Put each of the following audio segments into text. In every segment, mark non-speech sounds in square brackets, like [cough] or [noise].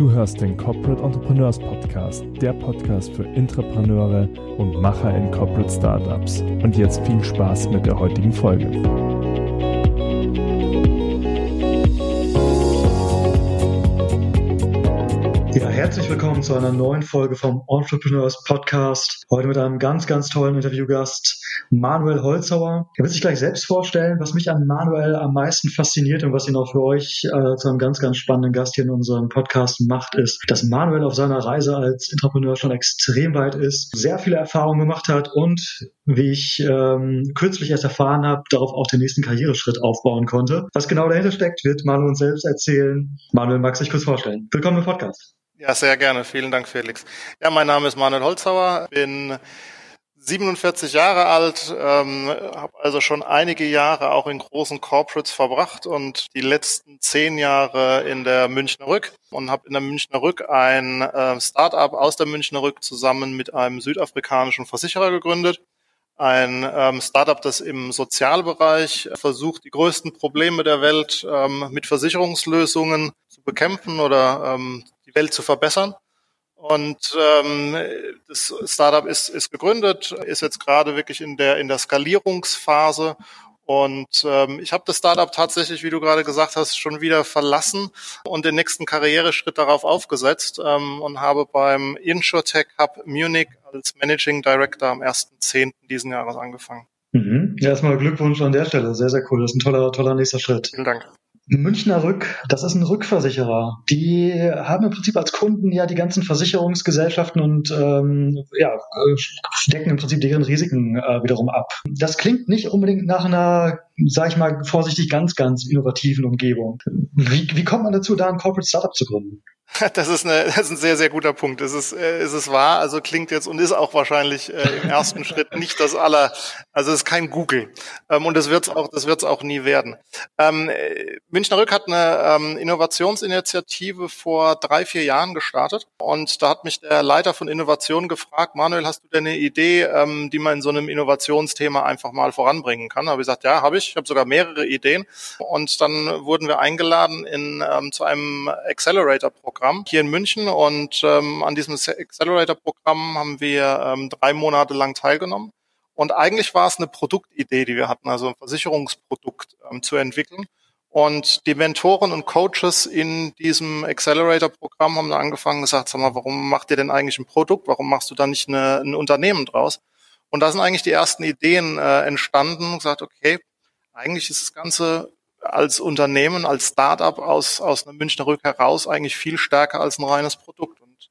Du hörst den Corporate Entrepreneurs Podcast, der Podcast für Intrapreneure und Macher in Corporate Startups. Und jetzt viel Spaß mit der heutigen Folge. Ja, herzlich willkommen zu einer neuen Folge vom Entrepreneurs Podcast. Heute mit einem ganz, ganz tollen Interviewgast, Manuel Holzauer. Er wird sich gleich selbst vorstellen, was mich an Manuel am meisten fasziniert und was ihn auch für euch äh, zu einem ganz, ganz spannenden Gast hier in unserem Podcast macht, ist, dass Manuel auf seiner Reise als Entrepreneur schon extrem weit ist, sehr viele Erfahrungen gemacht hat und, wie ich ähm, kürzlich erst erfahren habe, darauf auch den nächsten Karriereschritt aufbauen konnte. Was genau dahinter steckt, wird Manuel uns selbst erzählen. Manuel mag sich kurz vorstellen. Willkommen im Podcast. Ja, sehr gerne. Vielen Dank, Felix. Ja, mein Name ist Manuel Holzhauer, bin 47 Jahre alt, ähm, habe also schon einige Jahre auch in großen Corporates verbracht und die letzten zehn Jahre in der Münchner Rück und habe in der Münchner Rück ein äh, Start-up aus der Münchner Rück zusammen mit einem südafrikanischen Versicherer gegründet. Ein ähm, Startup, das im Sozialbereich versucht, die größten Probleme der Welt ähm, mit Versicherungslösungen zu bekämpfen oder ähm, die Welt zu verbessern. Und ähm, das Startup ist, ist gegründet, ist jetzt gerade wirklich in der in der Skalierungsphase. Und ähm, ich habe das Startup tatsächlich, wie du gerade gesagt hast, schon wieder verlassen und den nächsten Karriereschritt darauf aufgesetzt ähm, und habe beim InsurTech Hub Munich als Managing Director am 1.10. diesen Jahres angefangen. Mhm. Ja, erstmal Glückwunsch an der Stelle. Sehr, sehr cool. Das ist ein toller, toller nächster Schritt. Vielen Dank. Münchner Rück, das ist ein Rückversicherer. Die haben im Prinzip als Kunden ja die ganzen Versicherungsgesellschaften und ähm, ja, decken im Prinzip deren Risiken äh, wiederum ab. Das klingt nicht unbedingt nach einer, sag ich mal vorsichtig, ganz, ganz innovativen Umgebung. Wie, wie kommt man dazu, da ein Corporate Startup zu gründen? [laughs] Das ist, eine, das ist ein sehr, sehr guter Punkt. Es ist, äh, es ist wahr, also klingt jetzt und ist auch wahrscheinlich äh, im ersten [laughs] Schritt nicht das aller, also es ist kein Google. Ähm, und das wird es auch, das wird's auch nie werden. Ähm, äh, Münchner Rück hat eine ähm, Innovationsinitiative vor drei, vier Jahren gestartet. Und da hat mich der Leiter von Innovation gefragt, Manuel, hast du denn eine Idee, ähm, die man in so einem Innovationsthema einfach mal voranbringen kann? Da habe ich gesagt, ja, habe ich. Ich habe sogar mehrere Ideen. Und dann wurden wir eingeladen in, ähm, zu einem Accelerator-Programm Programm hier in München und ähm, an diesem Accelerator-Programm haben wir ähm, drei Monate lang teilgenommen. Und eigentlich war es eine Produktidee, die wir hatten, also ein Versicherungsprodukt ähm, zu entwickeln. Und die Mentoren und Coaches in diesem Accelerator-Programm haben dann angefangen gesagt, sag mal, warum macht ihr denn eigentlich ein Produkt? Warum machst du da nicht eine, ein Unternehmen draus? Und da sind eigentlich die ersten Ideen äh, entstanden und gesagt, okay, eigentlich ist das Ganze als Unternehmen, als Startup aus, aus einem Münchner Rück heraus eigentlich viel stärker als ein reines Produkt. Und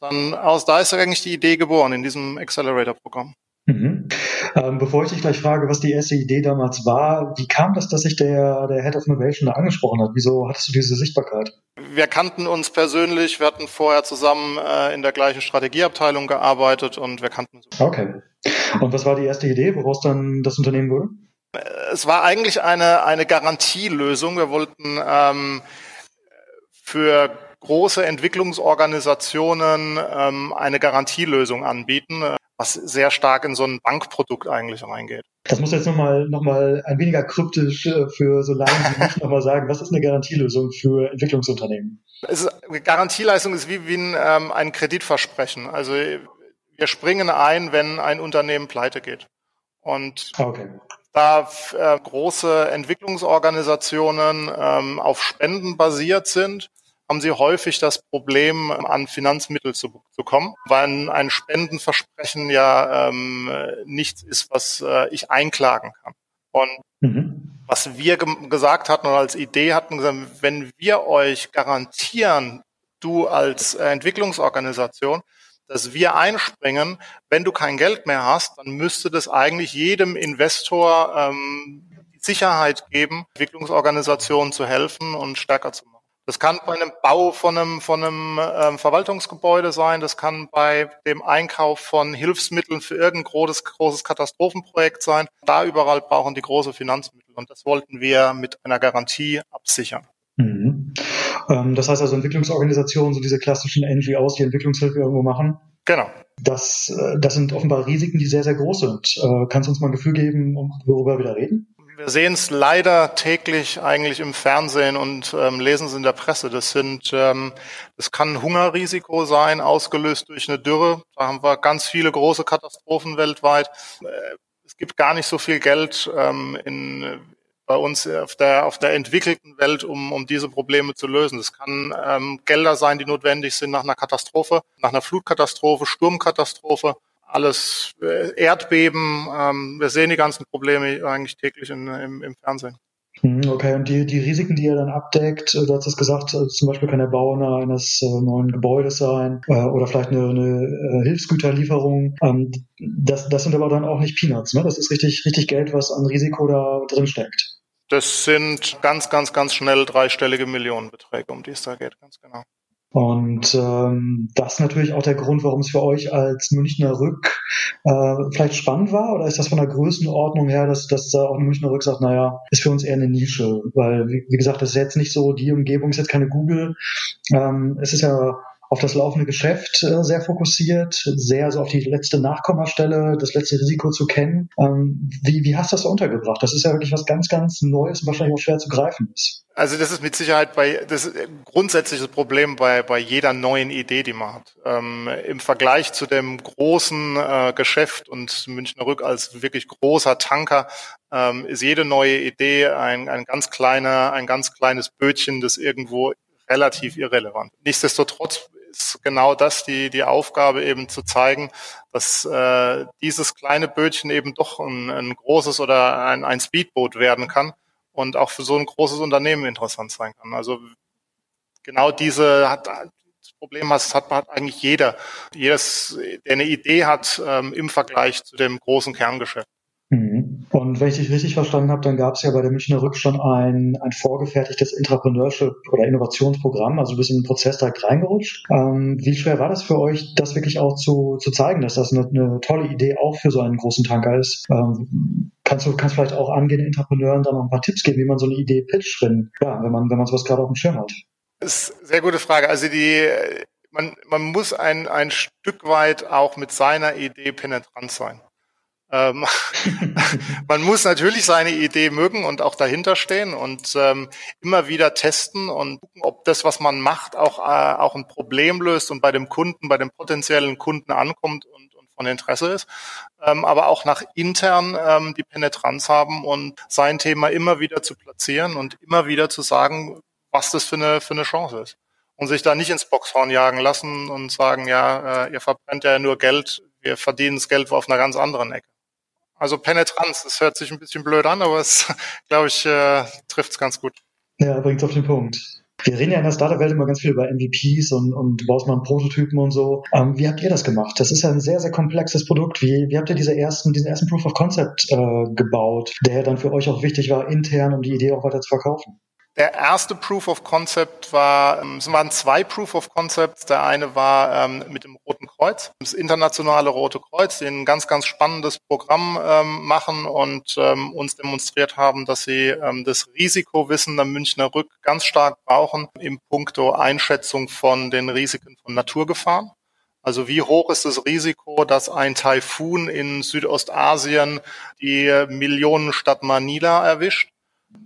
dann aus da ist eigentlich die Idee geboren in diesem Accelerator-Programm. Mhm. Ähm, bevor ich dich gleich frage, was die erste Idee damals war, wie kam das, dass sich der, der Head of Innovation da angesprochen hat? Wieso hattest du diese Sichtbarkeit? Wir kannten uns persönlich, wir hatten vorher zusammen äh, in der gleichen Strategieabteilung gearbeitet und wir kannten uns. Okay. Und was war die erste Idee, woraus dann das Unternehmen wurde? Es war eigentlich eine, eine Garantielösung. Wir wollten ähm, für große Entwicklungsorganisationen ähm, eine Garantielösung anbieten, was sehr stark in so ein Bankprodukt eigentlich reingeht. Das muss jetzt nochmal noch mal ein weniger kryptisch äh, für so lange wie ich nochmal sagen. Was ist eine Garantielösung für Entwicklungsunternehmen? Ist, Garantieleistung ist wie, wie ein, ähm, ein Kreditversprechen. Also wir springen ein, wenn ein Unternehmen pleite geht. Und okay da äh, große Entwicklungsorganisationen ähm, auf Spenden basiert sind, haben sie häufig das Problem, an Finanzmittel zu, zu kommen, weil ein Spendenversprechen ja ähm, nichts ist, was äh, ich einklagen kann. Und mhm. was wir ge gesagt hatten oder als Idee hatten, gesagt, wenn wir euch garantieren, du als äh, Entwicklungsorganisation, dass wir einspringen. Wenn du kein Geld mehr hast, dann müsste das eigentlich jedem Investor ähm, Sicherheit geben, Entwicklungsorganisationen zu helfen und stärker zu machen. Das kann bei einem Bau von einem, von einem ähm, Verwaltungsgebäude sein, das kann bei dem Einkauf von Hilfsmitteln für irgendein großes, großes Katastrophenprojekt sein. Da überall brauchen die große Finanzmittel und das wollten wir mit einer Garantie absichern. Mhm. Ähm, das heißt also Entwicklungsorganisationen, so diese klassischen NGOs, die Entwicklungshilfe irgendwo machen. Genau. Das, äh, das sind offenbar Risiken, die sehr, sehr groß sind. Äh, kannst du uns mal ein Gefühl geben, worüber wir da reden? Wir sehen es leider täglich eigentlich im Fernsehen und ähm, lesen es in der Presse. Das sind, ähm, das kann ein Hungerrisiko sein, ausgelöst durch eine Dürre. Da haben wir ganz viele große Katastrophen weltweit. Äh, es gibt gar nicht so viel Geld ähm, in, bei uns auf der, auf der entwickelten Welt, um, um diese Probleme zu lösen. Das kann ähm, Gelder sein, die notwendig sind nach einer Katastrophe, nach einer Flutkatastrophe, Sturmkatastrophe alles äh, Erdbeben. Ähm, wir sehen die ganzen Probleme eigentlich täglich in, im, im Fernsehen. Mhm, okay, und die, die Risiken, die er dann abdeckt, äh, du hast es gesagt, äh, zum Beispiel kann der Bau eines neuen Gebäudes sein äh, oder vielleicht eine, eine Hilfsgüterlieferung. Ähm, das, das sind aber dann auch nicht Peanuts, ne? Das ist richtig, richtig Geld, was an Risiko da drin steckt. Das sind ganz, ganz, ganz schnell dreistellige Millionenbeträge, um die es da geht, ganz genau. Und ähm, das ist natürlich auch der Grund, warum es für euch als Münchner Rück äh, vielleicht spannend war? Oder ist das von der Größenordnung her, dass, dass da auch Münchner Rück sagt, naja, ist für uns eher eine Nische? Weil, wie, wie gesagt, das ist jetzt nicht so, die Umgebung ist jetzt keine Google. Ähm, es ist ja auf das laufende Geschäft äh, sehr fokussiert, sehr so auf die letzte Nachkommastelle, das letzte Risiko zu kennen. Ähm, wie, wie hast du das untergebracht? Das ist ja wirklich was ganz, ganz Neues und wahrscheinlich auch schwer zu greifen ist. Also das ist mit Sicherheit bei das ist ein grundsätzliches Problem bei bei jeder neuen Idee, die man hat. Ähm, Im Vergleich zu dem großen äh, Geschäft und Münchner Rück als wirklich großer Tanker ähm, ist jede neue Idee ein, ein ganz kleiner ein ganz kleines Bötchen, das irgendwo relativ irrelevant. Nichtsdestotrotz ist genau das die, die Aufgabe eben zu zeigen, dass äh, dieses kleine Bötchen eben doch ein, ein großes oder ein, ein Speedboot werden kann und auch für so ein großes Unternehmen interessant sein kann. Also genau diese hat, das Problem hat, hat, eigentlich jeder, jedes, der eine Idee hat ähm, im Vergleich zu dem großen Kerngeschäft. Mhm. Und wenn ich dich richtig verstanden habe, dann gab es ja bei der Münchner Rück schon ein, ein vorgefertigtes Entrepreneurship oder Innovationsprogramm, also du bist in den Prozess direkt reingerutscht. Ähm, wie schwer war das für euch, das wirklich auch zu, zu zeigen, dass das eine, eine tolle Idee auch für so einen großen Tanker ist? Ähm, kannst du kannst vielleicht auch angehenden Entrepreneuren da noch ein paar Tipps geben, wie man so eine Idee pitcht, wenn, ja, wenn man, wenn man sowas gerade auf dem Schirm hat? Das ist eine sehr gute Frage. Also die, man, man muss ein, ein Stück weit auch mit seiner Idee penetrant sein. Ähm, [laughs] man muss natürlich seine Idee mögen und auch dahinter stehen und ähm, immer wieder testen und gucken, ob das, was man macht, auch, äh, auch ein Problem löst und bei dem Kunden, bei dem potenziellen Kunden ankommt und, und von Interesse ist. Ähm, aber auch nach intern ähm, die Penetranz haben und sein Thema immer wieder zu platzieren und immer wieder zu sagen, was das für eine, für eine Chance ist. Und sich da nicht ins Boxhorn jagen lassen und sagen, ja, äh, ihr verbrennt ja nur Geld, wir verdienen das Geld auf einer ganz anderen Ecke. Also Penetranz, das hört sich ein bisschen blöd an, aber es, [laughs] glaube ich, äh, trifft es ganz gut. Ja, bringt auf den Punkt. Wir reden ja in der Startup-Welt immer ganz viel über MVPs und, und du baust mal einen Prototypen und so. Ähm, wie habt ihr das gemacht? Das ist ja ein sehr, sehr komplexes Produkt. Wie, wie habt ihr diese ersten, diesen ersten Proof of Concept äh, gebaut, der dann für euch auch wichtig war, intern, um die Idee auch weiter zu verkaufen? Der erste Proof of Concept war, ähm, es waren zwei Proof of Concepts. Der eine war ähm, mit dem Roten Kreuz, das internationale Rote Kreuz, die ein ganz, ganz spannendes Programm ähm, machen und ähm, uns demonstriert haben, dass sie ähm, das Risikowissen der Münchner Rück ganz stark brauchen im Punkto Einschätzung von den Risiken von Naturgefahren. Also wie hoch ist das Risiko, dass ein Taifun in Südostasien die Millionenstadt Manila erwischt?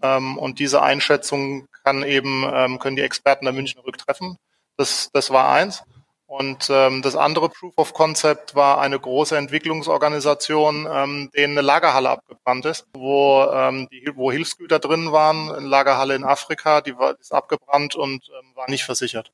Ähm, und diese Einschätzung kann eben, ähm, können die Experten der Münchner Rück treffen. Das, das war eins. Und ähm, das andere Proof of Concept war eine große Entwicklungsorganisation, ähm, denen eine Lagerhalle abgebrannt ist, wo, ähm, die, wo Hilfsgüter drin waren, eine Lagerhalle in Afrika, die war die ist abgebrannt und ähm, war nicht versichert.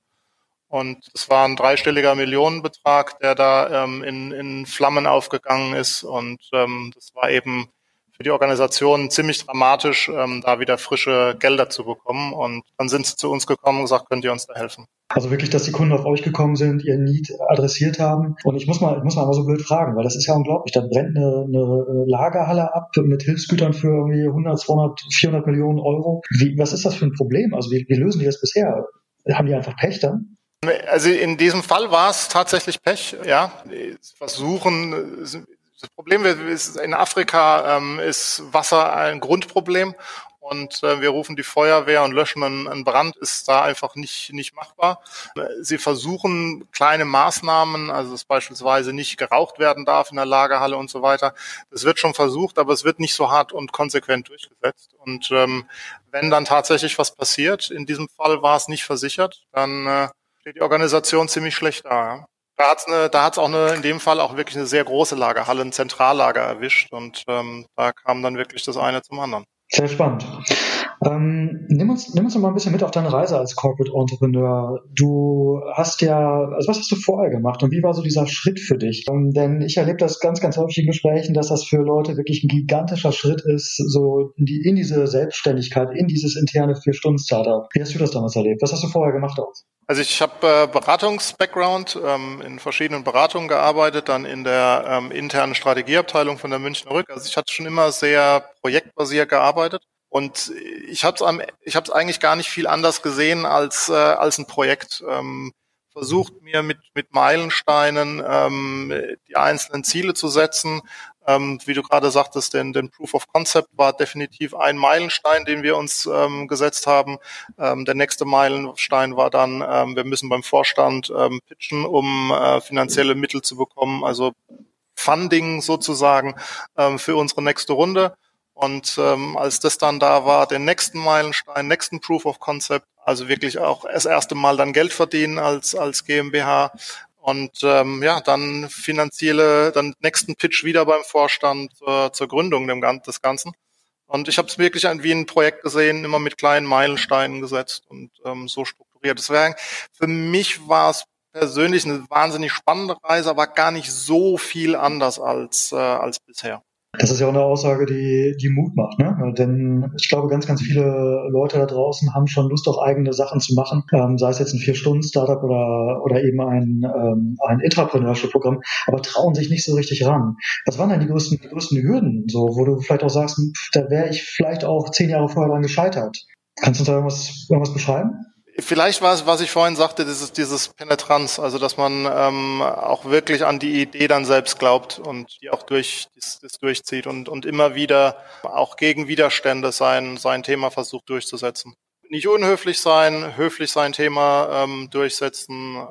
Und es war ein dreistelliger Millionenbetrag, der da ähm, in, in Flammen aufgegangen ist. Und ähm, das war eben für die Organisation ziemlich dramatisch, ähm, da wieder frische Gelder zu bekommen. Und dann sind sie zu uns gekommen und gesagt, könnt ihr uns da helfen? Also wirklich, dass die Kunden auf euch gekommen sind, ihr Need adressiert haben. Und ich muss mal, ich muss mal so blöd fragen, weil das ist ja unglaublich. Da brennt eine, eine Lagerhalle ab mit Hilfsgütern für irgendwie 100, 200, 400 Millionen Euro. Wie, was ist das für ein Problem? Also wie, wie lösen die das bisher? Haben die einfach Pech dann? Also in diesem Fall war es tatsächlich Pech, ja. Versuchen, das Problem ist, in Afrika ähm, ist Wasser ein Grundproblem und äh, wir rufen die Feuerwehr und löschen einen, einen Brand, ist da einfach nicht, nicht machbar. Sie versuchen kleine Maßnahmen, also dass beispielsweise nicht geraucht werden darf in der Lagerhalle und so weiter. Das wird schon versucht, aber es wird nicht so hart und konsequent durchgesetzt. Und ähm, wenn dann tatsächlich was passiert, in diesem Fall war es nicht versichert, dann äh, steht die Organisation ziemlich schlecht da. Ja. Da hat's eine, da hat's auch eine, in dem Fall auch wirklich eine sehr große Lagerhalle, ein Zentrallager erwischt und ähm, da kam dann wirklich das eine zum anderen. Sehr spannend. Ähm, nimm, uns, nimm uns mal ein bisschen mit auf deine Reise als Corporate Entrepreneur. Du hast ja, also was hast du vorher gemacht und wie war so dieser Schritt für dich? Ähm, denn ich erlebe das ganz, ganz häufig in Gesprächen, dass das für Leute wirklich ein gigantischer Schritt ist, so in, die, in diese Selbstständigkeit, in dieses interne Vier-Stunden-Startup. Wie hast du das damals erlebt? Was hast du vorher gemacht auch? Also ich habe äh, Beratungs-Background, ähm, in verschiedenen Beratungen gearbeitet, dann in der ähm, internen Strategieabteilung von der Münchner Rück. Also ich hatte schon immer sehr projektbasiert gearbeitet und ich habe es ich hab's eigentlich gar nicht viel anders gesehen als, äh, als ein Projekt. Ähm, versucht mir mit, mit Meilensteinen ähm, die einzelnen Ziele zu setzen, ähm, wie du gerade sagtest, denn, denn Proof of Concept war definitiv ein Meilenstein, den wir uns ähm, gesetzt haben. Ähm, der nächste Meilenstein war dann, ähm, wir müssen beim Vorstand ähm, pitchen, um äh, finanzielle Mittel zu bekommen, also Funding sozusagen ähm, für unsere nächste Runde. Und als das dann da war, den nächsten Meilenstein, nächsten Proof of Concept, also wirklich auch das erste Mal dann Geld verdienen als, als GmbH, und ähm, ja, dann finanzielle, dann nächsten Pitch wieder beim Vorstand äh, zur Gründung dem, des Ganzen. Und ich habe es wirklich wie ein Projekt gesehen, immer mit kleinen Meilensteinen gesetzt und ähm, so strukturiert. Deswegen, für mich war es persönlich eine wahnsinnig spannende Reise, aber gar nicht so viel anders als, äh, als bisher. Das ist ja auch eine Aussage, die, die Mut macht, ne? Denn ich glaube, ganz, ganz viele Leute da draußen haben schon Lust, auch eigene Sachen zu machen, ähm, sei es jetzt ein Vier-Stunden-Startup oder, oder eben ein, ähm, ein Intrapreneurship-Programm, aber trauen sich nicht so richtig ran. Was waren denn die größten, die größten Hürden, so, wo du vielleicht auch sagst, da wäre ich vielleicht auch zehn Jahre vorher dran gescheitert? Kannst du uns da irgendwas, irgendwas beschreiben? Vielleicht war es, was ich vorhin sagte, dieses, dieses Penetranz, also dass man ähm, auch wirklich an die Idee dann selbst glaubt und die auch durch das, das durchzieht und, und immer wieder auch gegen Widerstände sein, sein Thema versucht durchzusetzen. Nicht unhöflich sein, höflich sein Thema ähm, durchsetzen,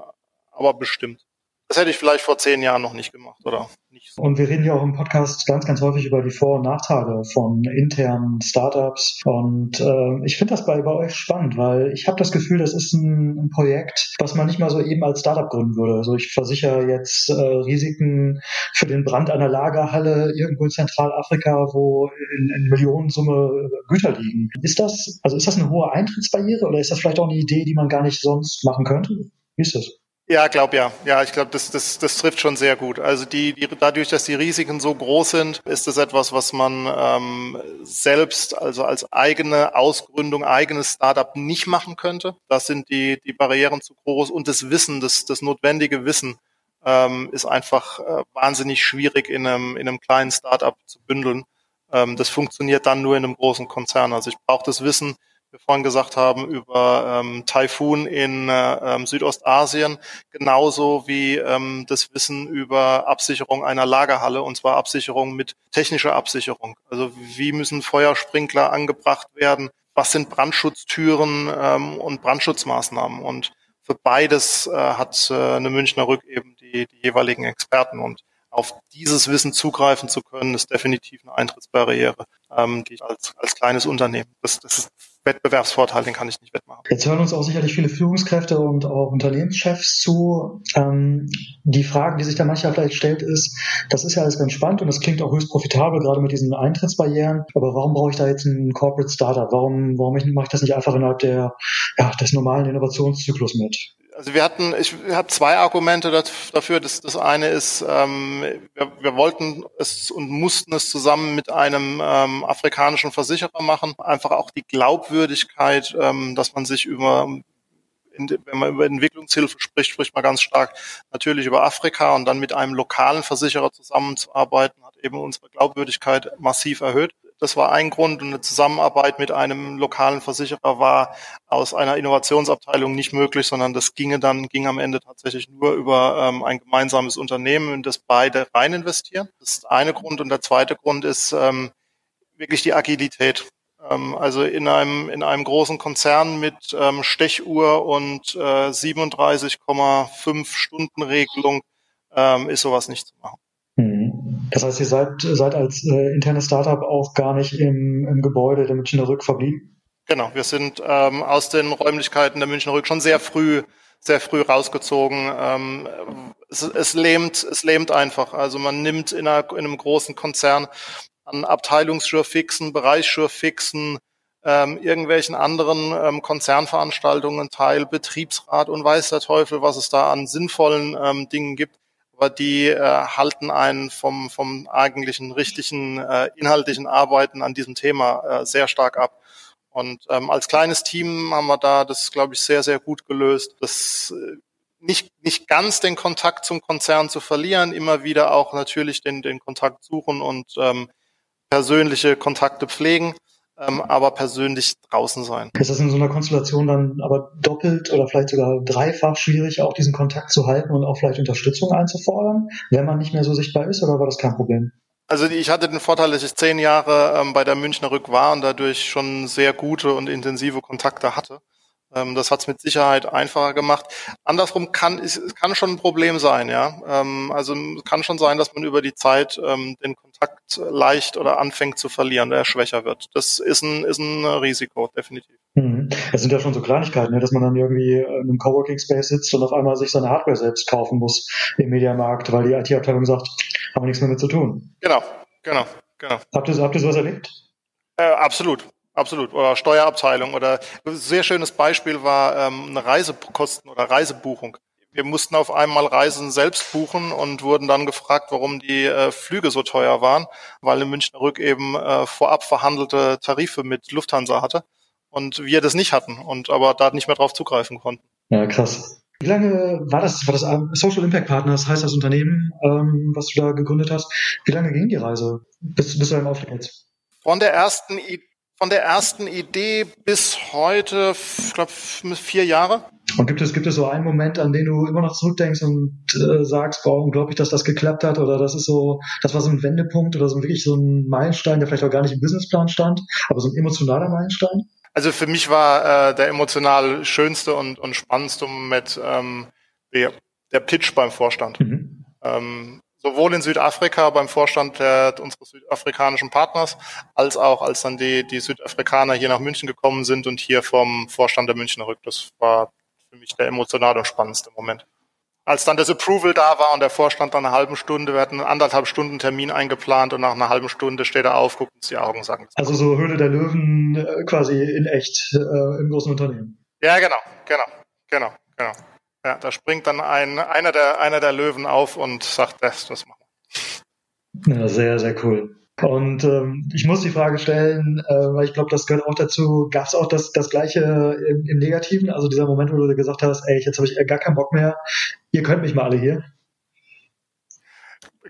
aber bestimmt. Das hätte ich vielleicht vor zehn Jahren noch nicht gemacht, oder? Nicht so. Und wir reden ja auch im Podcast ganz, ganz häufig über die Vor- und Nachteile von internen Startups. Und äh, ich finde das bei, bei euch spannend, weil ich habe das Gefühl, das ist ein, ein, Projekt, was man nicht mal so eben als Startup gründen würde. Also ich versichere jetzt äh, Risiken für den Brand einer Lagerhalle irgendwo in Zentralafrika, wo in, in Millionensumme Güter liegen. Ist das, also ist das eine hohe Eintrittsbarriere oder ist das vielleicht auch eine Idee, die man gar nicht sonst machen könnte? Wie ist das? Ja, glaub ja. Ja, ich glaube, das, das, das trifft schon sehr gut. Also die, die, dadurch, dass die Risiken so groß sind, ist das etwas, was man ähm, selbst, also als eigene Ausgründung, eigenes Startup nicht machen könnte. Das sind die, die Barrieren zu groß und das Wissen, das, das notwendige Wissen ähm, ist einfach äh, wahnsinnig schwierig in einem, in einem kleinen Startup zu bündeln. Ähm, das funktioniert dann nur in einem großen Konzern. Also ich brauche das Wissen wir vorhin gesagt haben, über ähm, Taifun in äh, ähm, Südostasien, genauso wie ähm, das Wissen über Absicherung einer Lagerhalle, und zwar Absicherung mit technischer Absicherung. Also wie müssen Feuersprinkler angebracht werden? Was sind Brandschutztüren ähm, und Brandschutzmaßnahmen? Und für beides äh, hat äh, eine Münchner Rück eben die, die jeweiligen Experten. Und auf dieses Wissen zugreifen zu können, ist definitiv eine Eintrittsbarriere, ähm, die ich als, als kleines Unternehmen, das, das ist Wettbewerbsvorteil, den kann ich nicht wettmachen. Jetzt hören uns auch sicherlich viele Führungskräfte und auch Unternehmenschefs zu. Ähm, die Frage, die sich da manchmal vielleicht stellt, ist, das ist ja alles ganz spannend und das klingt auch höchst profitabel, gerade mit diesen Eintrittsbarrieren. Aber warum brauche ich da jetzt ein Corporate Startup? Warum, warum mache ich das nicht einfach innerhalb der, ja, des normalen Innovationszyklus mit? Also wir hatten, ich habe zwei Argumente dafür. Das, das eine ist, ähm, wir, wir wollten es und mussten es zusammen mit einem ähm, afrikanischen Versicherer machen. Einfach auch die Glaubwürdigkeit, ähm, dass man sich über wenn man über Entwicklungshilfe spricht, spricht man ganz stark natürlich über Afrika und dann mit einem lokalen Versicherer zusammenzuarbeiten, hat eben unsere Glaubwürdigkeit massiv erhöht. Das war ein Grund und eine Zusammenarbeit mit einem lokalen Versicherer war aus einer Innovationsabteilung nicht möglich, sondern das ginge dann, ging am Ende tatsächlich nur über ähm, ein gemeinsames Unternehmen, in das beide rein investieren. Das ist eine Grund. Und der zweite Grund ist ähm, wirklich die Agilität. Ähm, also in einem, in einem großen Konzern mit ähm, Stechuhr und äh, 37,5 Stunden Regelung ähm, ist sowas nicht zu machen. Das heißt, ihr seid, seid als äh, internes Startup auch gar nicht im, im Gebäude der Münchner Rück verblieben? Genau, wir sind ähm, aus den Räumlichkeiten der Münchner Rück schon sehr früh sehr früh rausgezogen. Ähm, es, es, lähmt, es lähmt einfach. Also man nimmt in, einer, in einem großen Konzern an Abteilungsschurfixen, Bereichsschurfixen, ähm, irgendwelchen anderen ähm, Konzernveranstaltungen teil, Betriebsrat und weiß der Teufel, was es da an sinnvollen ähm, Dingen gibt. Aber die äh, halten einen vom, vom eigentlichen richtigen äh, inhaltlichen Arbeiten an diesem Thema äh, sehr stark ab. Und ähm, als kleines Team haben wir da das, glaube ich, sehr, sehr gut gelöst. Das äh, nicht, nicht ganz den Kontakt zum Konzern zu verlieren, immer wieder auch natürlich den, den Kontakt suchen und ähm, persönliche Kontakte pflegen, ähm, aber persönlich draußen sein. Ist das in so einer Konstellation dann aber doppelt oder vielleicht sogar dreifach schwierig, auch diesen Kontakt zu halten und auch vielleicht Unterstützung einzufordern, wenn man nicht mehr so sichtbar ist, oder war das kein Problem? Also ich hatte den Vorteil, dass ich zehn Jahre ähm, bei der Münchner Rück war und dadurch schon sehr gute und intensive Kontakte hatte. Ähm, das hat es mit Sicherheit einfacher gemacht. Andersrum kann es kann schon ein Problem sein, ja. Ähm, also es kann schon sein, dass man über die Zeit ähm, den Kontakt leicht oder anfängt zu verlieren, der schwächer wird. Das ist ein ist ein Risiko definitiv. Mhm. Das sind ja schon so Kleinigkeiten, ne? dass man dann irgendwie in einem Coworking Space sitzt und auf einmal sich seine Hardware selbst kaufen muss im Mediamarkt, weil die IT-Abteilung sagt, haben wir nichts mehr mit zu tun. Genau, genau, genau. Habt ihr, habt ihr sowas erlebt? Äh, absolut. Absolut. Oder Steuerabteilung oder ein sehr schönes Beispiel war ähm, eine Reisekosten oder Reisebuchung. Wir mussten auf einmal Reisen selbst buchen und wurden dann gefragt, warum die äh, Flüge so teuer waren, weil in Münchner Rück eben äh, vorab verhandelte Tarife mit Lufthansa hatte und wir das nicht hatten und aber da nicht mehr drauf zugreifen konnten. Ja, krass. Wie lange war das, war das Social Impact Partners, heißt das Unternehmen, ähm, was du da gegründet hast? Wie lange ging die Reise bis, bis du im Aufstieg jetzt? Von der ersten von der ersten Idee bis heute, ich glaube, vier Jahre. Und gibt es, gibt es so einen Moment, an den du immer noch zurückdenkst und äh, sagst, boah, unglaublich, dass das geklappt hat oder das ist so, das war so ein Wendepunkt oder so wirklich so ein Meilenstein, der vielleicht auch gar nicht im Businessplan stand, aber so ein emotionaler Meilenstein? Also für mich war äh, der emotional schönste und, und spannendste Moment ähm, der, der Pitch beim Vorstand. Mhm. Ähm, sowohl in Südafrika beim Vorstand der, unseres südafrikanischen Partners, als auch als dann die, die Südafrikaner hier nach München gekommen sind und hier vom Vorstand der Münchner Rück. Das war für mich der emotional und spannendste Moment als dann das Approval da war und der Vorstand dann eine halbe Stunde, wir hatten einen anderthalb Stunden Termin eingeplant und nach einer halben Stunde steht er auf, guckt uns die Augen sagen. Also so Höhle der Löwen äh, quasi in echt äh, im großen Unternehmen. Ja, genau, genau, genau, genau. Ja, da springt dann ein, einer der, einer der Löwen auf und sagt, das, das machen wir. Ja, sehr, sehr cool. Und ähm, ich muss die Frage stellen, äh, weil ich glaube, das gehört auch dazu, gab es auch das, das gleiche im, im Negativen, also dieser Moment, wo du gesagt hast, ey, jetzt habe ich gar keinen Bock mehr, ihr könnt mich mal alle hier.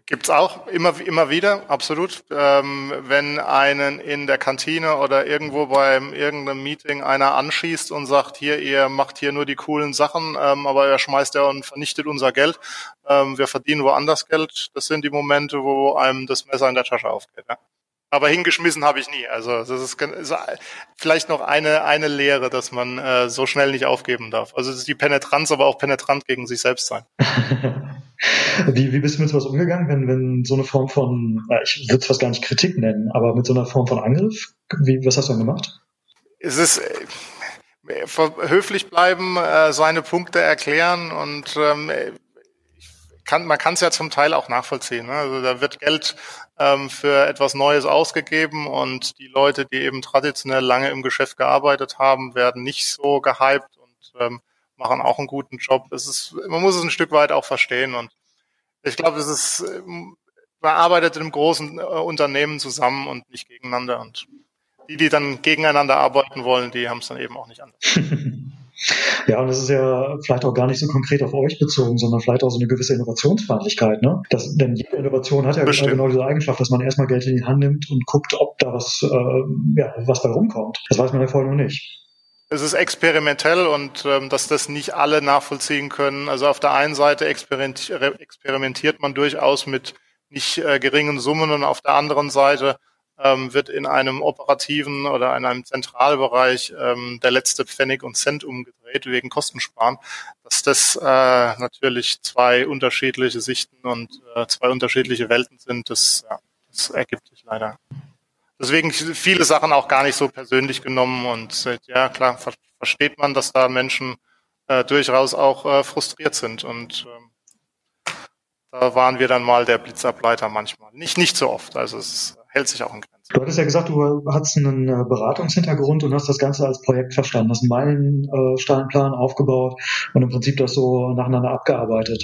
Gibt's auch immer, immer wieder, absolut. Ähm, wenn einen in der Kantine oder irgendwo beim irgendeinem Meeting einer anschießt und sagt, hier, ihr macht hier nur die coolen Sachen, ähm, aber er schmeißt ja und vernichtet unser Geld. Ähm, wir verdienen woanders Geld. Das sind die Momente, wo einem das Messer in der Tasche aufgeht. Ja? Aber hingeschmissen habe ich nie. Also das ist, ist, vielleicht noch eine, eine Lehre, dass man äh, so schnell nicht aufgeben darf. Also das ist die Penetranz, aber auch penetrant gegen sich selbst sein. [laughs] Wie, wie bist du mit sowas umgegangen, wenn, wenn so eine Form von, ich würde es fast gar nicht Kritik nennen, aber mit so einer Form von Angriff? Wie, was hast du dann gemacht? Es ist äh, höflich bleiben, äh, seine Punkte erklären und ähm, kann, man kann es ja zum Teil auch nachvollziehen. Ne? Also da wird Geld ähm, für etwas Neues ausgegeben und die Leute, die eben traditionell lange im Geschäft gearbeitet haben, werden nicht so gehypt und ähm, machen auch einen guten Job. Es ist, man muss es ein Stück weit auch verstehen und ich glaube, es ist, man arbeitet in einem großen äh, Unternehmen zusammen und nicht gegeneinander und die, die dann gegeneinander arbeiten wollen, die haben es dann eben auch nicht anders. [laughs] Ja, und das ist ja vielleicht auch gar nicht so konkret auf euch bezogen, sondern vielleicht auch so eine gewisse Innovationsfeindlichkeit. Ne? Das, denn jede Innovation hat ja Bestimmt. genau diese Eigenschaft, dass man erstmal Geld in die Hand nimmt und guckt, ob da was, äh, ja, was bei rumkommt. Das weiß man ja vorher noch nicht es ist experimentell und ähm, dass das nicht alle nachvollziehen können. Also auf der einen Seite experimentiert man durchaus mit nicht äh, geringen Summen und auf der anderen Seite ähm, wird in einem operativen oder in einem Zentralbereich ähm, der letzte Pfennig und Cent umgedreht wegen Kostensparen, dass das äh, natürlich zwei unterschiedliche Sichten und äh, zwei unterschiedliche Welten sind, das, ja, das ergibt sich leider. Deswegen viele Sachen auch gar nicht so persönlich genommen und äh, ja klar ver versteht man, dass da Menschen äh, durchaus auch äh, frustriert sind und ähm, da waren wir dann mal der Blitzableiter manchmal. Nicht nicht so oft, also es hält sich auch in Grenzen. Du hattest ja gesagt, du hast einen äh, Beratungshintergrund und hast das Ganze als Projekt verstanden, hast einen Meilensteinplan aufgebaut und im Prinzip das so nacheinander abgearbeitet.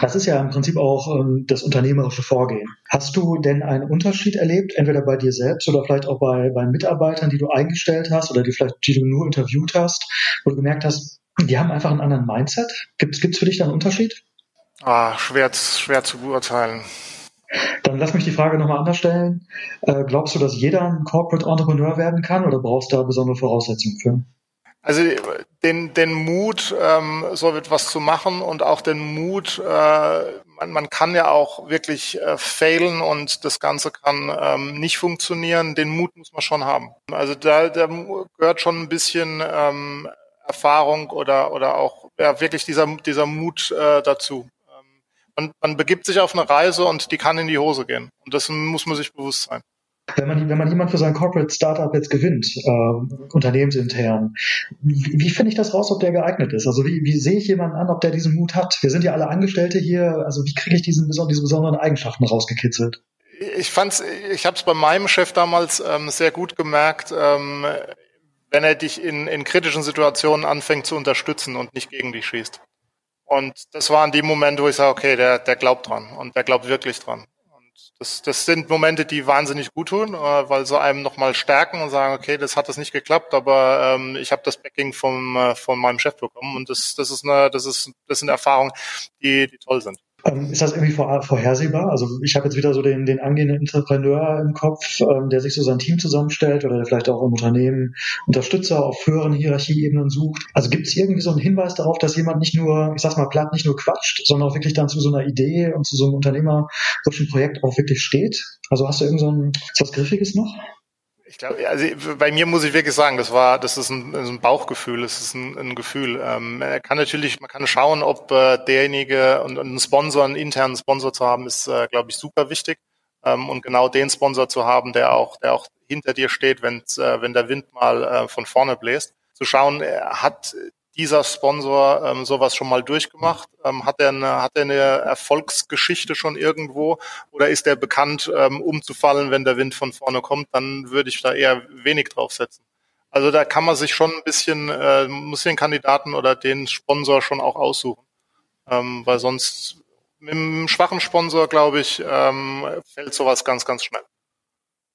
Das ist ja im Prinzip auch ähm, das unternehmerische Vorgehen. Hast du denn einen Unterschied erlebt, entweder bei dir selbst oder vielleicht auch bei, bei Mitarbeitern, die du eingestellt hast oder die vielleicht, die du nur interviewt hast, wo du gemerkt hast, die haben einfach einen anderen Mindset? Gibt es für dich da einen Unterschied? Ah, schwer, schwer zu beurteilen. Dann lass mich die Frage nochmal anders stellen. Äh, glaubst du, dass jeder ein Corporate Entrepreneur werden kann oder brauchst du da besondere Voraussetzungen für? Also den, den Mut, ähm, so etwas zu machen und auch den Mut, äh, man, man kann ja auch wirklich äh, failen und das Ganze kann ähm, nicht funktionieren. Den Mut muss man schon haben. Also da, da gehört schon ein bisschen ähm, Erfahrung oder, oder auch ja, wirklich dieser, dieser Mut äh, dazu man, man begibt sich auf eine Reise und die kann in die Hose gehen. Und das muss man sich bewusst sein. Wenn man, wenn man jemand für sein Corporate Startup jetzt gewinnt, äh, unternehmensintern, wie, wie finde ich das raus, ob der geeignet ist? Also wie, wie sehe ich jemanden an, ob der diesen Mut hat? Wir sind ja alle Angestellte hier, also wie kriege ich diesen, diese besonderen Eigenschaften rausgekitzelt? Ich fand's, ich habe es bei meinem Chef damals ähm, sehr gut gemerkt, ähm, wenn er dich in, in kritischen Situationen anfängt zu unterstützen und nicht gegen dich schießt. Und das waren die Momente, wo ich sage, okay, der, der glaubt dran und der glaubt wirklich dran. Das, das sind Momente, die wahnsinnig gut tun, äh, weil so einem nochmal stärken und sagen, okay, das hat das nicht geklappt, aber ähm, ich habe das Backing vom, äh, von meinem Chef bekommen und das, das ist eine, das ist, das sind Erfahrungen, die, die toll sind. Ähm, ist das irgendwie vor, vorhersehbar? Also ich habe jetzt wieder so den, den angehenden Entrepreneur im Kopf, ähm, der sich so sein Team zusammenstellt oder der vielleicht auch im Unternehmen Unterstützer auf höheren Hierarchieebenen sucht. Also gibt es irgendwie so einen Hinweis darauf, dass jemand nicht nur, ich sag's mal platt, nicht nur quatscht, sondern auch wirklich dann zu so einer Idee und zu so einem unternehmerischen Projekt auch wirklich steht? Also hast du irgend so ein, was Griffiges noch? Ich glaube, also bei mir muss ich wirklich sagen, das war, das ist ein, ein Bauchgefühl, es ist ein, ein Gefühl. Ähm, man kann natürlich, man kann schauen, ob äh, derjenige und einen Sponsor, einen internen Sponsor zu haben, ist, äh, glaube ich, super wichtig. Ähm, und genau den Sponsor zu haben, der auch, der auch hinter dir steht, wenn, äh, wenn der Wind mal äh, von vorne bläst. Zu schauen, hat dieser Sponsor ähm, sowas schon mal durchgemacht? Ähm, hat er eine, hat er eine Erfolgsgeschichte schon irgendwo oder ist er bekannt, ähm, umzufallen, wenn der Wind von vorne kommt? Dann würde ich da eher wenig draufsetzen. Also da kann man sich schon ein bisschen, äh, muss den Kandidaten oder den Sponsor schon auch aussuchen. Ähm, weil sonst mit einem schwachen Sponsor, glaube ich, ähm, fällt sowas ganz, ganz schnell.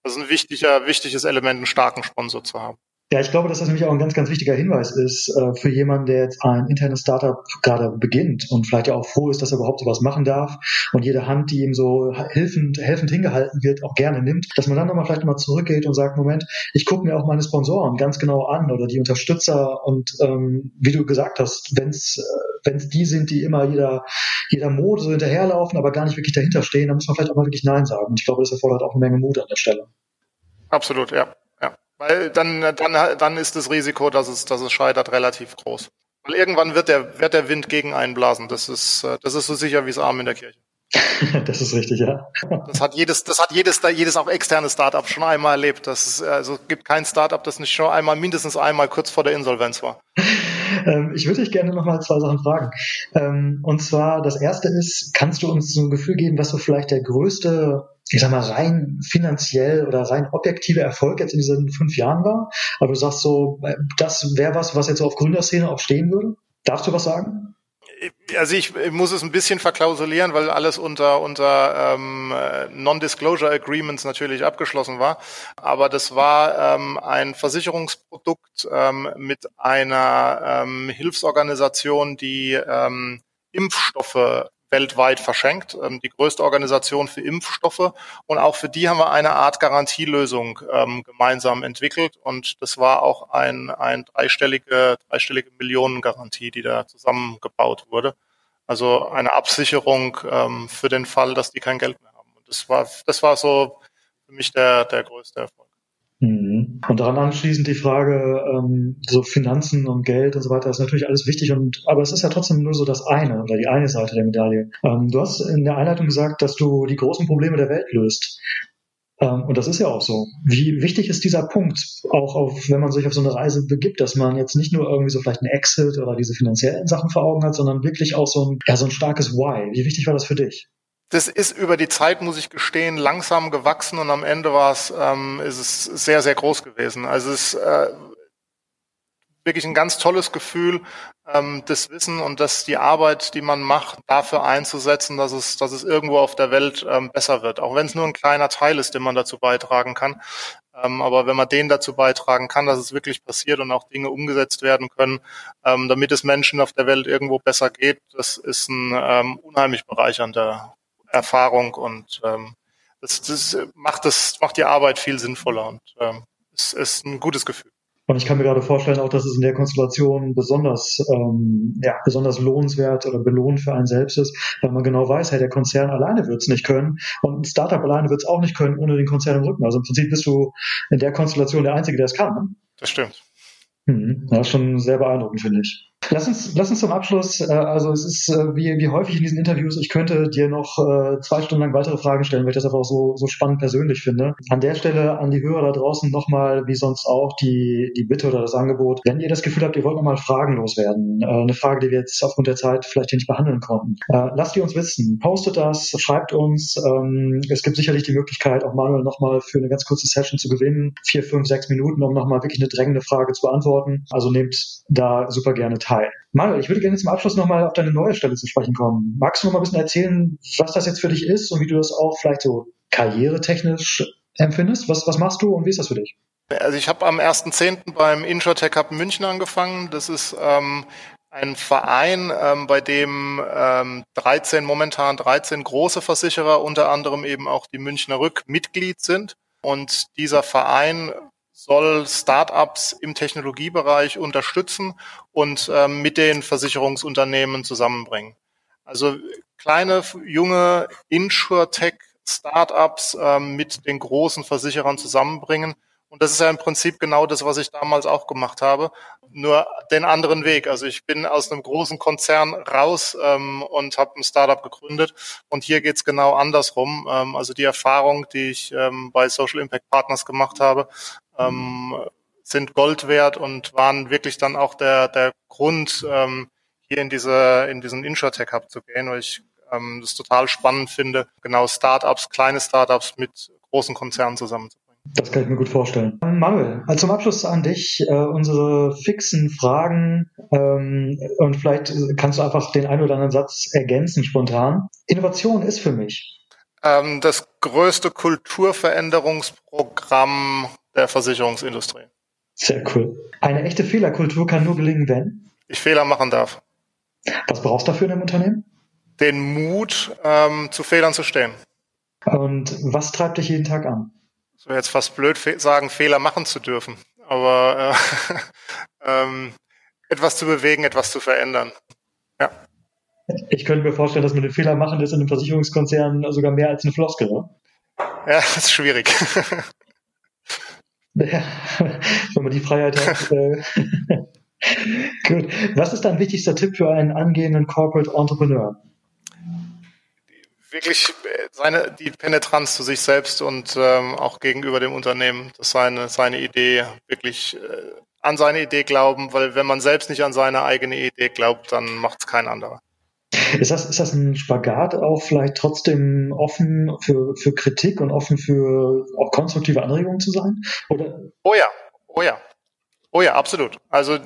Das ist ein wichtiger, wichtiges Element, einen starken Sponsor zu haben. Ja, ich glaube, dass das nämlich auch ein ganz, ganz wichtiger Hinweis ist äh, für jemanden, der jetzt ein internes Startup gerade beginnt und vielleicht ja auch froh ist, dass er überhaupt sowas machen darf und jede Hand, die ihm so helfend, helfend hingehalten wird, auch gerne nimmt, dass man dann nochmal vielleicht mal zurückgeht und sagt, Moment, ich gucke mir auch meine Sponsoren ganz genau an oder die Unterstützer und ähm, wie du gesagt hast, wenn es äh, wenn's die sind, die immer jeder, jeder Mode so hinterherlaufen, aber gar nicht wirklich dahinter stehen, dann muss man vielleicht auch mal wirklich Nein sagen. Und ich glaube, das erfordert auch eine Menge Mut an der Stelle. Absolut, ja. Weil dann, dann, dann ist das Risiko, dass es, dass es scheitert, relativ groß. Weil irgendwann wird der, wird der Wind gegen einblasen. Das ist, das ist so sicher wie das Arm in der Kirche. [laughs] das ist richtig, ja. Das hat jedes, das hat jedes, jedes auch externe Startup schon einmal erlebt. Das ist, also es gibt kein Startup, das nicht schon einmal, mindestens einmal kurz vor der Insolvenz war. [laughs] Ähm, ich würde dich gerne noch mal zwei Sachen fragen. Ähm, und zwar, das erste ist, kannst du uns so ein Gefühl geben, was so vielleicht der größte ich sag mal, rein finanziell oder rein objektive Erfolg jetzt in diesen fünf Jahren war. Aber du sagst so, äh, das wäre was, was jetzt so auf Gründerszene auch stehen würde. Darfst du was sagen? Also ich, muss es ein bisschen verklausulieren, weil alles unter unter ähm, Non-Disclosure Agreements natürlich abgeschlossen war. Aber das war ähm, ein Versicherungsprodukt ähm, mit einer ähm, Hilfsorganisation, die ähm, Impfstoffe weltweit verschenkt, ähm, die größte Organisation für Impfstoffe. Und auch für die haben wir eine Art Garantielösung ähm, gemeinsam entwickelt. Und das war auch ein, ein dreistellige, dreistellige Millionengarantie, die da zusammengebaut wurde. Also eine Absicherung ähm, für den Fall, dass die kein Geld mehr haben. Und das war, das war so für mich der, der größte Erfolg. Mhm. Und daran anschließend die Frage, ähm, so Finanzen und Geld und so weiter, ist natürlich alles wichtig und aber es ist ja trotzdem nur so das eine oder die eine Seite der Medaille. Ähm, du hast in der Einleitung gesagt, dass du die großen Probleme der Welt löst. Ähm, und das ist ja auch so. Wie wichtig ist dieser Punkt, auch auf, wenn man sich auf so eine Reise begibt, dass man jetzt nicht nur irgendwie so vielleicht einen Exit oder diese finanziellen Sachen vor Augen hat, sondern wirklich auch so ein, ja, so ein starkes Why. Wie wichtig war das für dich? Das ist über die Zeit, muss ich gestehen, langsam gewachsen und am Ende war es, ähm, ist es sehr, sehr groß gewesen. Also es ist äh, wirklich ein ganz tolles Gefühl, ähm, das Wissen und das die Arbeit, die man macht, dafür einzusetzen, dass es, dass es irgendwo auf der Welt ähm, besser wird. Auch wenn es nur ein kleiner Teil ist, den man dazu beitragen kann. Ähm, aber wenn man den dazu beitragen kann, dass es wirklich passiert und auch Dinge umgesetzt werden können, ähm, damit es Menschen auf der Welt irgendwo besser geht, das ist ein ähm, unheimlich bereichernder Erfahrung und ähm, das, das macht das macht die Arbeit viel sinnvoller und ähm, es ist ein gutes Gefühl. Und ich kann mir gerade vorstellen, auch dass es in der Konstellation besonders, ähm, ja, besonders lohnenswert oder belohnt für einen selbst ist, weil man genau weiß, hey, der Konzern alleine wird es nicht können und ein Startup alleine wird es auch nicht können ohne den Konzern im Rücken. Also im Prinzip bist du in der Konstellation der Einzige, der es kann. Ne? Das stimmt. Mhm. Das ist schon sehr beeindruckend, finde ich. Lass uns, lass uns zum Abschluss, äh, also es ist äh, wie, wie häufig in diesen Interviews, ich könnte dir noch äh, zwei Stunden lang weitere Fragen stellen, weil ich das einfach so, so spannend persönlich finde. An der Stelle an die Hörer da draußen nochmal, wie sonst auch, die, die Bitte oder das Angebot, wenn ihr das Gefühl habt, ihr wollt nochmal Fragen loswerden, äh, eine Frage, die wir jetzt aufgrund der Zeit vielleicht nicht behandeln konnten, äh, lasst die uns wissen, postet das, schreibt uns, ähm, es gibt sicherlich die Möglichkeit, auch Manuel nochmal für eine ganz kurze Session zu gewinnen, vier, fünf, sechs Minuten, um nochmal wirklich eine drängende Frage zu beantworten. Also nehmt da super gerne teil. Teil. Manuel, ich würde gerne zum Abschluss nochmal auf deine neue Stelle zu sprechen kommen. Magst du noch mal ein bisschen erzählen, was das jetzt für dich ist und wie du das auch vielleicht so karrieretechnisch empfindest? Was, was machst du und wie ist das für dich? Also ich habe am 1.10. beim Insurtech Hub München angefangen. Das ist ähm, ein Verein, ähm, bei dem ähm, 13, momentan 13 große Versicherer, unter anderem eben auch die Münchner Rück, Mitglied sind. Und dieser Verein soll Startups im Technologiebereich unterstützen und ähm, mit den Versicherungsunternehmen zusammenbringen. Also kleine, junge Insure-Tech-Startups ähm, mit den großen Versicherern zusammenbringen und das ist ja im Prinzip genau das, was ich damals auch gemacht habe, nur den anderen Weg. Also ich bin aus einem großen Konzern raus ähm, und habe ein Startup gegründet. Und hier geht's genau andersrum. Ähm, also die Erfahrung, die ich ähm, bei Social Impact Partners gemacht habe, ähm, sind Gold wert und waren wirklich dann auch der, der Grund, ähm, hier in diese in diesen Insurtech Hub zu gehen, weil ich ähm, das total spannend finde, genau Startups, kleine Startups mit großen Konzernen zusammenzubringen. Das kann ich mir gut vorstellen. Manuel, also zum Abschluss an dich äh, unsere fixen Fragen ähm, und vielleicht kannst du einfach den einen oder anderen Satz ergänzen spontan. Innovation ist für mich ähm, das größte Kulturveränderungsprogramm der Versicherungsindustrie. Sehr cool. Eine echte Fehlerkultur kann nur gelingen, wenn ich Fehler machen darf. Was brauchst du dafür in einem Unternehmen? Den Mut, ähm, zu Fehlern zu stehen. Und was treibt dich jeden Tag an? so jetzt fast blöd sagen, Fehler machen zu dürfen, aber äh, [laughs] ähm, etwas zu bewegen, etwas zu verändern. Ja. Ich könnte mir vorstellen, dass man den Fehler machen ist in einem Versicherungskonzern sogar mehr als eine Floskel. Ja, [laughs] das ist schwierig. [laughs] [laughs] Wenn man die Freiheit hat. [laughs] Äh, [laughs] Gut. Was ist dein wichtigster Tipp für einen angehenden Corporate Entrepreneur? wirklich äh, seine die Penetranz zu sich selbst und ähm, auch gegenüber dem Unternehmen, dass seine seine Idee wirklich äh, an seine Idee glauben, weil wenn man selbst nicht an seine eigene Idee glaubt, dann macht es kein anderer. Ist das, ist das ein Spagat auch vielleicht trotzdem offen für, für Kritik und offen für auch konstruktive Anregungen zu sein? Oder? Oh ja, oh ja. Oh ja, absolut. Also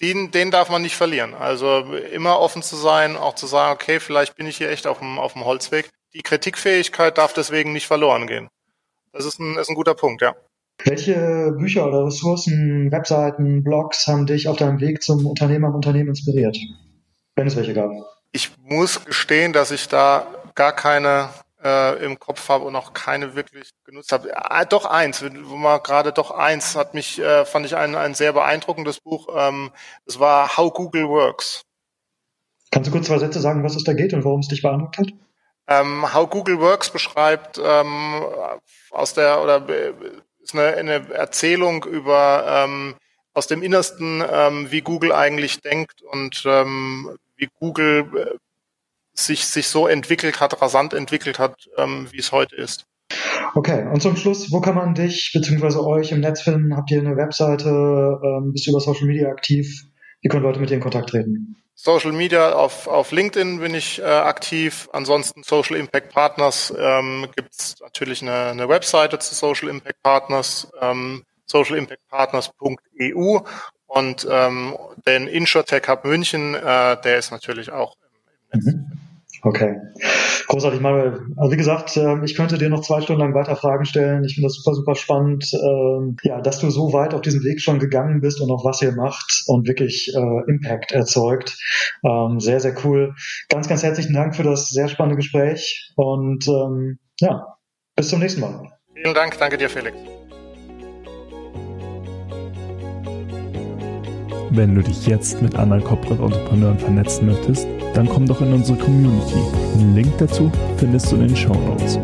den, den darf man nicht verlieren. Also immer offen zu sein, auch zu sagen, okay, vielleicht bin ich hier echt auf dem, auf dem Holzweg. Die Kritikfähigkeit darf deswegen nicht verloren gehen. Das ist ein, ist ein guter Punkt, ja. Welche Bücher oder Ressourcen, Webseiten, Blogs haben dich auf deinem Weg zum Unternehmer im Unternehmen inspiriert? Wenn es welche gab. Ich muss gestehen, dass ich da gar keine äh, im Kopf habe und auch keine wirklich genutzt habe. Ah, doch eins, wo man gerade doch eins hat mich, äh, fand ich ein, ein sehr beeindruckendes Buch. Ähm, das war How Google Works. Kannst du kurz zwei Sätze sagen, was es da geht und warum es dich beeindruckt hat? ähm, How Google Works beschreibt ähm, aus der oder ist eine, eine Erzählung über ähm, aus dem Innersten, ähm, wie Google eigentlich denkt und ähm, wie Google äh, sich, sich so entwickelt hat, rasant entwickelt hat, ähm, wie es heute ist. Okay, und zum Schluss, wo kann man dich bzw. euch im Netz finden? Habt ihr eine Webseite? Ähm, bist du über Social Media aktiv? Wie können Leute mit dir in Kontakt treten? Social Media, auf, auf LinkedIn bin ich äh, aktiv. Ansonsten Social Impact Partners ähm, gibt es natürlich eine, eine Webseite zu Social Impact Partners, ähm, socialimpactpartners.eu und ähm, den InsurTech Hub München, äh, der ist natürlich auch im, Netz. Mhm. Okay. Großartig, Manuel. Also wie gesagt, ähm, ich könnte dir noch zwei Stunden lang weiter Fragen stellen. Ich finde das super, super spannend, ähm, ja, dass du so weit auf diesem Weg schon gegangen bist und auch was ihr macht und wirklich äh, Impact erzeugt. Ähm, sehr, sehr cool. Ganz, ganz herzlichen Dank für das sehr spannende Gespräch und ja, bis zum nächsten Mal. Vielen Dank, danke dir, Felix. Wenn du dich jetzt mit anderen Corporate Entrepreneuren vernetzen möchtest, dann komm doch in unsere Community. Den Link dazu findest du in den Show Notes.